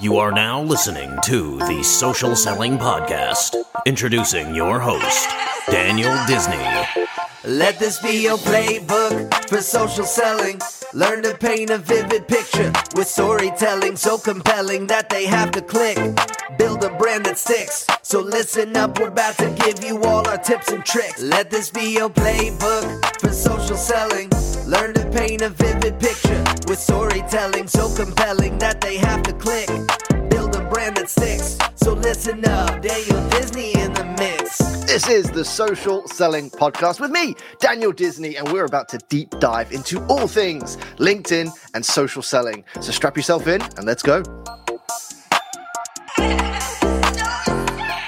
You are now listening to the Social Selling Podcast. Introducing your host, Daniel Disney. Let this be your playbook for social selling. Learn to paint a vivid picture with storytelling so compelling that they have to click. Build a brand that sticks. So listen up, we're about to give you all our tips and tricks. Let this be your playbook for social selling. Learn to paint a vivid picture with storytelling so compelling that they have to click. Build a brand that sticks. So listen up, Daniel Disney in the mix. This is the Social Selling Podcast with me, Daniel Disney, and we're about to deep dive into all things LinkedIn and social selling. So strap yourself in and let's go.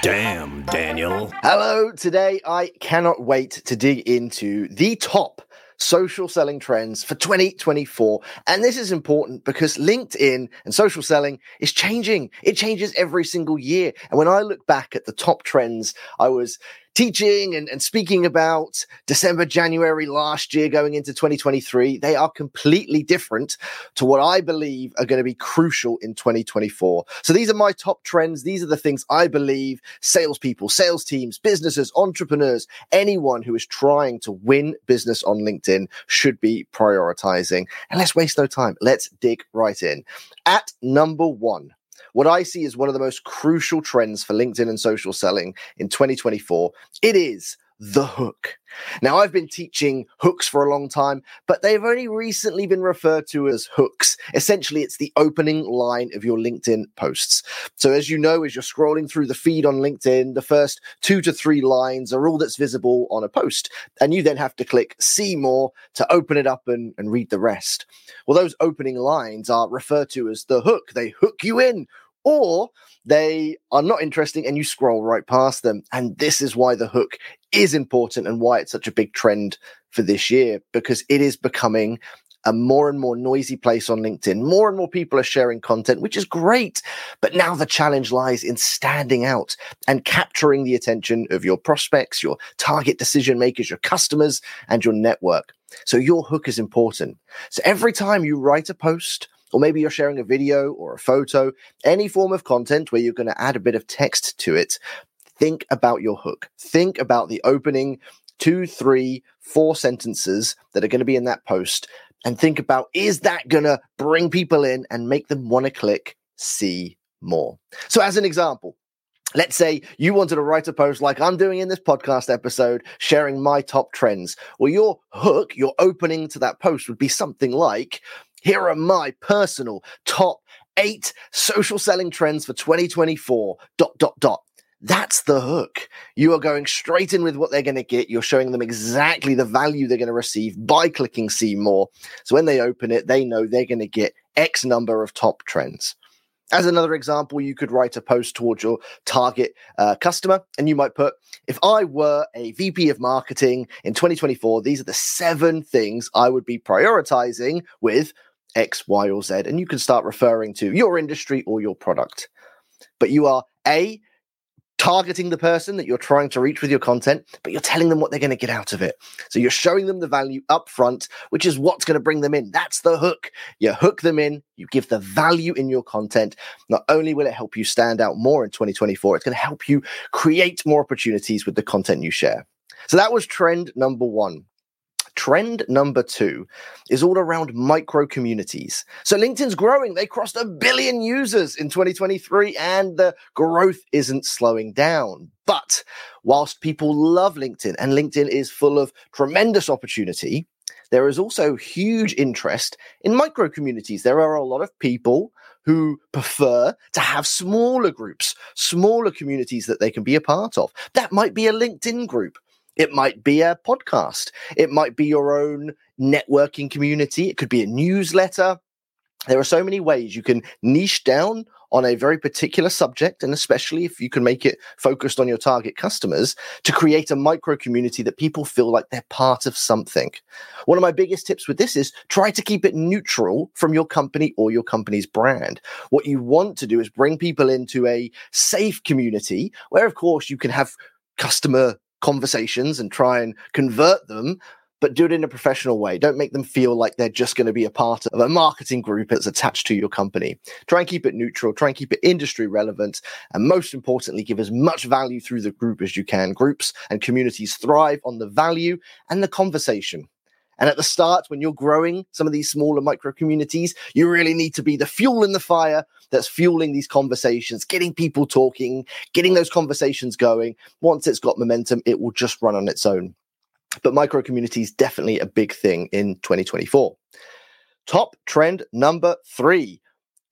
Damn, Daniel. Hello, today I cannot wait to dig into the top social selling trends for 2024. And this is important because LinkedIn and social selling is changing. It changes every single year. And when I look back at the top trends I was teaching and, and speaking about December, January last year going into 2023, they are completely different to what I believe are going to be crucial in 2024. So these are my top trends. These are the things I believe salespeople, sales teams, businesses, entrepreneurs, anyone who is trying to win business on LinkedIn should be prioritizing. And let's waste no time. Let's dig right in. At number one, what I see is one of the most crucial trends for LinkedIn and social selling in 2024. It is the hook. Now, I've been teaching hooks for a long time, but they've only recently been referred to as hooks. Essentially, it's the opening line of your LinkedIn posts. So, as you know, as you're scrolling through the feed on LinkedIn, the first two to three lines are all that's visible on a post. And you then have to click see more to open it up and, and read the rest. Well, those opening lines are referred to as the hook. They hook you in or they are not interesting and you scroll right past them. And this is why the hook is important and why it's such a big trend for this year because it is becoming a more and more noisy place on LinkedIn. More and more people are sharing content, which is great. But now the challenge lies in standing out and capturing the attention of your prospects, your target decision makers, your customers, and your network. So your hook is important. So every time you write a post, or maybe you're sharing a video or a photo, any form of content where you're going to add a bit of text to it, think about your hook. Think about the opening two, three, four sentences that are going to be in that post and think about is that going to bring people in and make them want to click see more? So, as an example, Let's say you wanted to write a post like I'm doing in this podcast episode, sharing my top trends. Well, your hook, your opening to that post would be something like here are my personal top eight social selling trends for 2024. Dot, dot, dot. That's the hook. You are going straight in with what they're going to get. You're showing them exactly the value they're going to receive by clicking see more. So when they open it, they know they're going to get X number of top trends. As another example, you could write a post towards your target uh, customer, and you might put, If I were a VP of marketing in 2024, these are the seven things I would be prioritizing with X, Y, or Z. And you can start referring to your industry or your product. But you are A, targeting the person that you're trying to reach with your content, but you're telling them what they're going to get out of it. So you're showing them the value up front, which is what's going to bring them in. That's the hook. You hook them in, you give the value in your content. Not only will it help you stand out more in 2024, it's going to help you create more opportunities with the content you share. So that was trend number one. Trend number two is all around micro communities. So LinkedIn's growing. They crossed a billion users in 2023 and the growth isn't slowing down. But whilst people love LinkedIn and LinkedIn is full of tremendous opportunity, there is also huge interest in micro communities. There are a lot of people who prefer to have smaller groups, smaller communities that they can be a part of. That might be a LinkedIn group. It might be a podcast. It might be your own networking community. It could be a newsletter. There are so many ways you can niche down on a very particular subject, and especially if you can make it focused on your target customers to create a micro community that people feel like they're part of something. One of my biggest tips with this is try to keep it neutral from your company or your company's brand. What you want to do is bring people into a safe community where, of course, you can have customer conversations and try and convert them. but do it in a professional way. Don't make them feel like they're just going to be a part of a marketing group that's attached to your company. Try and keep it neutral, try and keep it industry relevant, and most importantly, give as much value through the group as you can. Groups and communities thrive on the value and the conversation. And at the start, when you're growing some of these smaller micro communities, you really need to be the fuel in the fire that's fueling these conversations, getting people talking, getting those conversations going. Once it's got momentum, it will just run on its own. But micro communities definitely a big thing in 2024. Top trend number three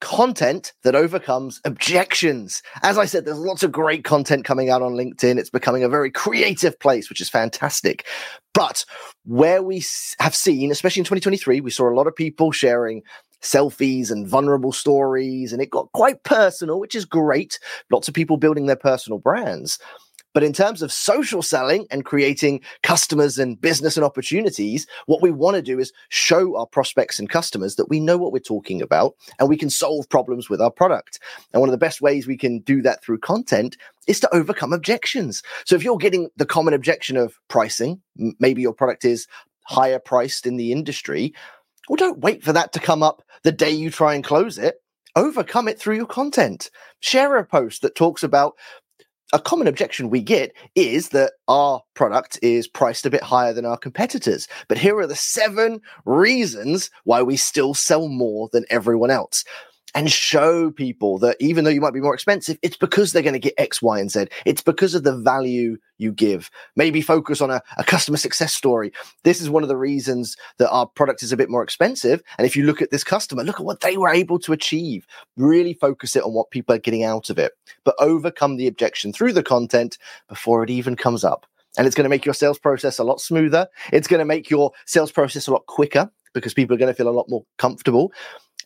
content that overcomes objections. As I said, there's lots of great content coming out on LinkedIn. It's becoming a very creative place, which is fantastic. But where we have seen, especially in 2023, we saw a lot of people sharing selfies and vulnerable stories, and it got quite personal, which is great. Lots of people building their personal brands. But in terms of social selling and creating customers and business and opportunities, what we want to do is show our prospects and customers that we know what we're talking about and we can solve problems with our product. And one of the best ways we can do that through content is to overcome objections. So if you're getting the common objection of pricing, maybe your product is higher priced in the industry, well, don't wait for that to come up the day you try and close it overcome it through your content. Share a post that talks about a common objection we get is that our product is priced a bit higher than our competitors. But here are the seven reasons why we still sell more than everyone else and show people that even though you might be more expensive, it's because they're going to get X, Y, and Z. It's because of the value you give. Maybe focus on a, a, customer success story. This is one of the reasons that our product is a bit more expensive. And if you look at this customer, look at what they were able to achieve. Really focus it on what people are getting out of it, but overcome the objection through the content before it even comes up. And it's going to make your sales process a lot smoother. It's going to make your sales process a lot quicker because people are going to feel a lot more comfortable.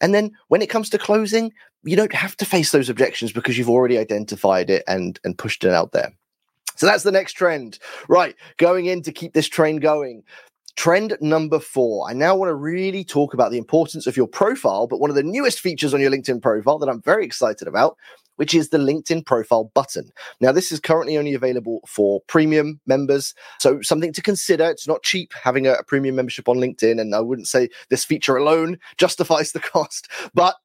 And then when it comes to closing, you don't have to face those objections because you've already identified it and, and pushed it out there. So that's the next trend. Right, going in to keep this train going. Trend number four. I now want to really talk about the importance of your profile, but one of the newest features on your LinkedIn profile that I'm very excited about, which is the LinkedIn profile button. Now, this is currently only available for premium members. So, something to consider. It's not cheap having a, a premium membership on LinkedIn. And I wouldn't say this feature alone justifies the cost, but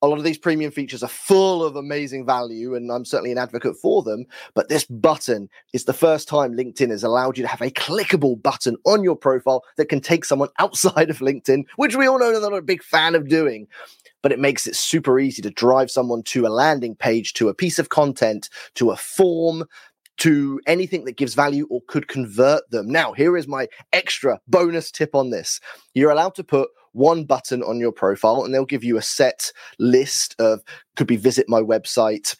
a lot of these premium features are full of amazing value, and I'm certainly an advocate for them. But this button is the first time LinkedIn has allowed you to have a clickable button on your profile that can take someone outside of LinkedIn, which we all know they're not a big fan of doing but it makes it super easy to drive someone to a landing page, to a piece of content, to a form, to anything that gives value or could convert them. Now, here is my extra bonus tip on this. You're allowed to put one button on your profile and they'll give you a set list of could be visit my website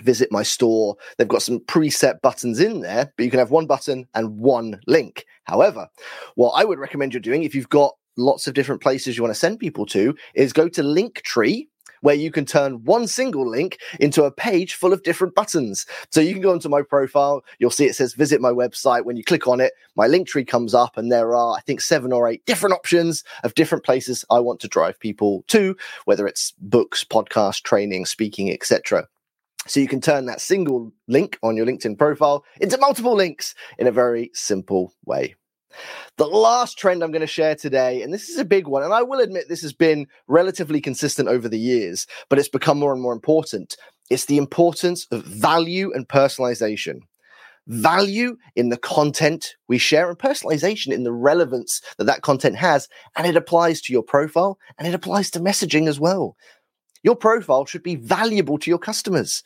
visit my store they've got some preset buttons in there but you can have one button and one link however what i would recommend you're doing if you've got lots of different places you want to send people to is go to Linktree where you can turn one single link into a page full of different buttons. So you can go into my profile, you'll see it says visit my website. When you click on it, my Linktree comes up, and there are, I think, seven or eight different options of different places I want to drive people to, whether it's books, podcasts, training, speaking, etc. So you can turn that single link on your LinkedIn profile into multiple links in a very simple way. The last trend I'm going to share today, and this is a big one, and I will admit this has been relatively consistent over the years, but it's become more and more important. It's the importance of value and personalization. Value in the content we share and personalization in the relevance that that content has. And it applies to your profile and it applies to messaging as well. Your profile should be valuable to your customers.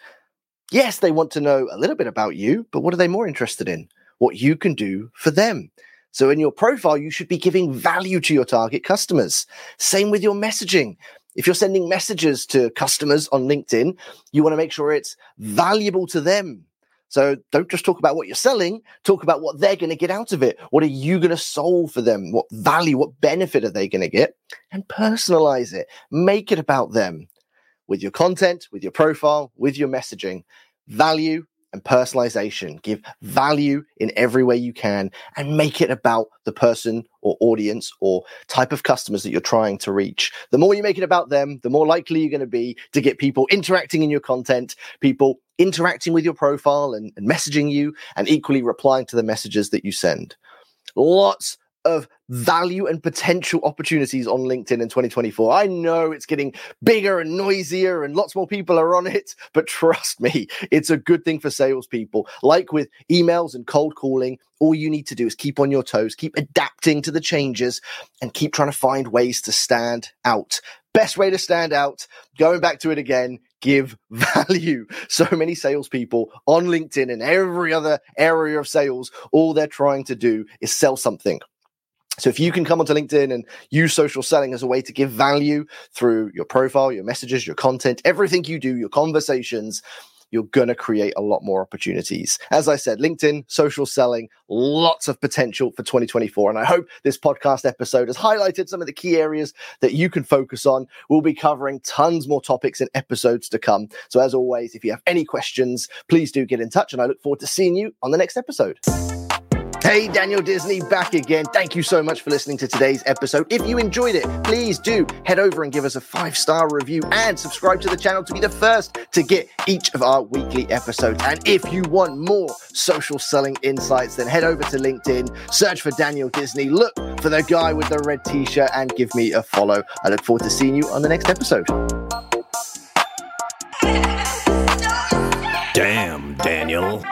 Yes, they want to know a little bit about you, but what are they more interested in? What you can do for them. So in your profile, you should be giving value to your target customers. Same with your messaging. If you're sending messages to customers on LinkedIn, you want to make sure it's valuable to them. So don't just talk about what you're selling, talk about what they're going to get out of it. What are you going to solve for them? What value, what benefit are they going to get? And personalize it. Make it about them with your content, with your profile, with your messaging. Value and personalization. Give value in every way you can and make it about the person or audience or type of customers that you're trying to reach. The more you make it about them, the more likely you're going to be to get people interacting in your content, people interacting with your profile and, and messaging you, and equally replying to the messages that you send. Lots of value and potential opportunities on LinkedIn in 2024. I know it's getting bigger and noisier and lots more people are on it, but trust me, it's a good thing for salespeople. Like with emails and cold calling, all you need to do is keep on your toes, keep adapting to the changes, and keep trying to find ways to stand out. Best way to stand out, going back to it again, give value. So many salespeople on LinkedIn and every other area of sales, all they're trying to do is sell something. So if you can come onto LinkedIn and use social selling as a way to give value through your profile, your messages, your content, everything you do, your conversations, you're going to create a lot more opportunities. As I said, LinkedIn, social selling, lots of potential for 2024. And I hope this podcast episode has highlighted some of the key areas that you can focus on. We'll be covering tons more topics in episodes to come. So, as always, if you have any questions, please do get in touch. And I look forward to seeing you on the next episode. Hey, Daniel Disney back again. Thank you so much for listening to today's episode. If you enjoyed it, please do head over and give us a five star review and subscribe to the channel to be the first to get each of our weekly episodes. And if you want more social selling insights, then head over to LinkedIn, search for Daniel Disney, look for the guy with the red t shirt, and give me a follow. I look forward to seeing you on the next episode. Damn, Daniel.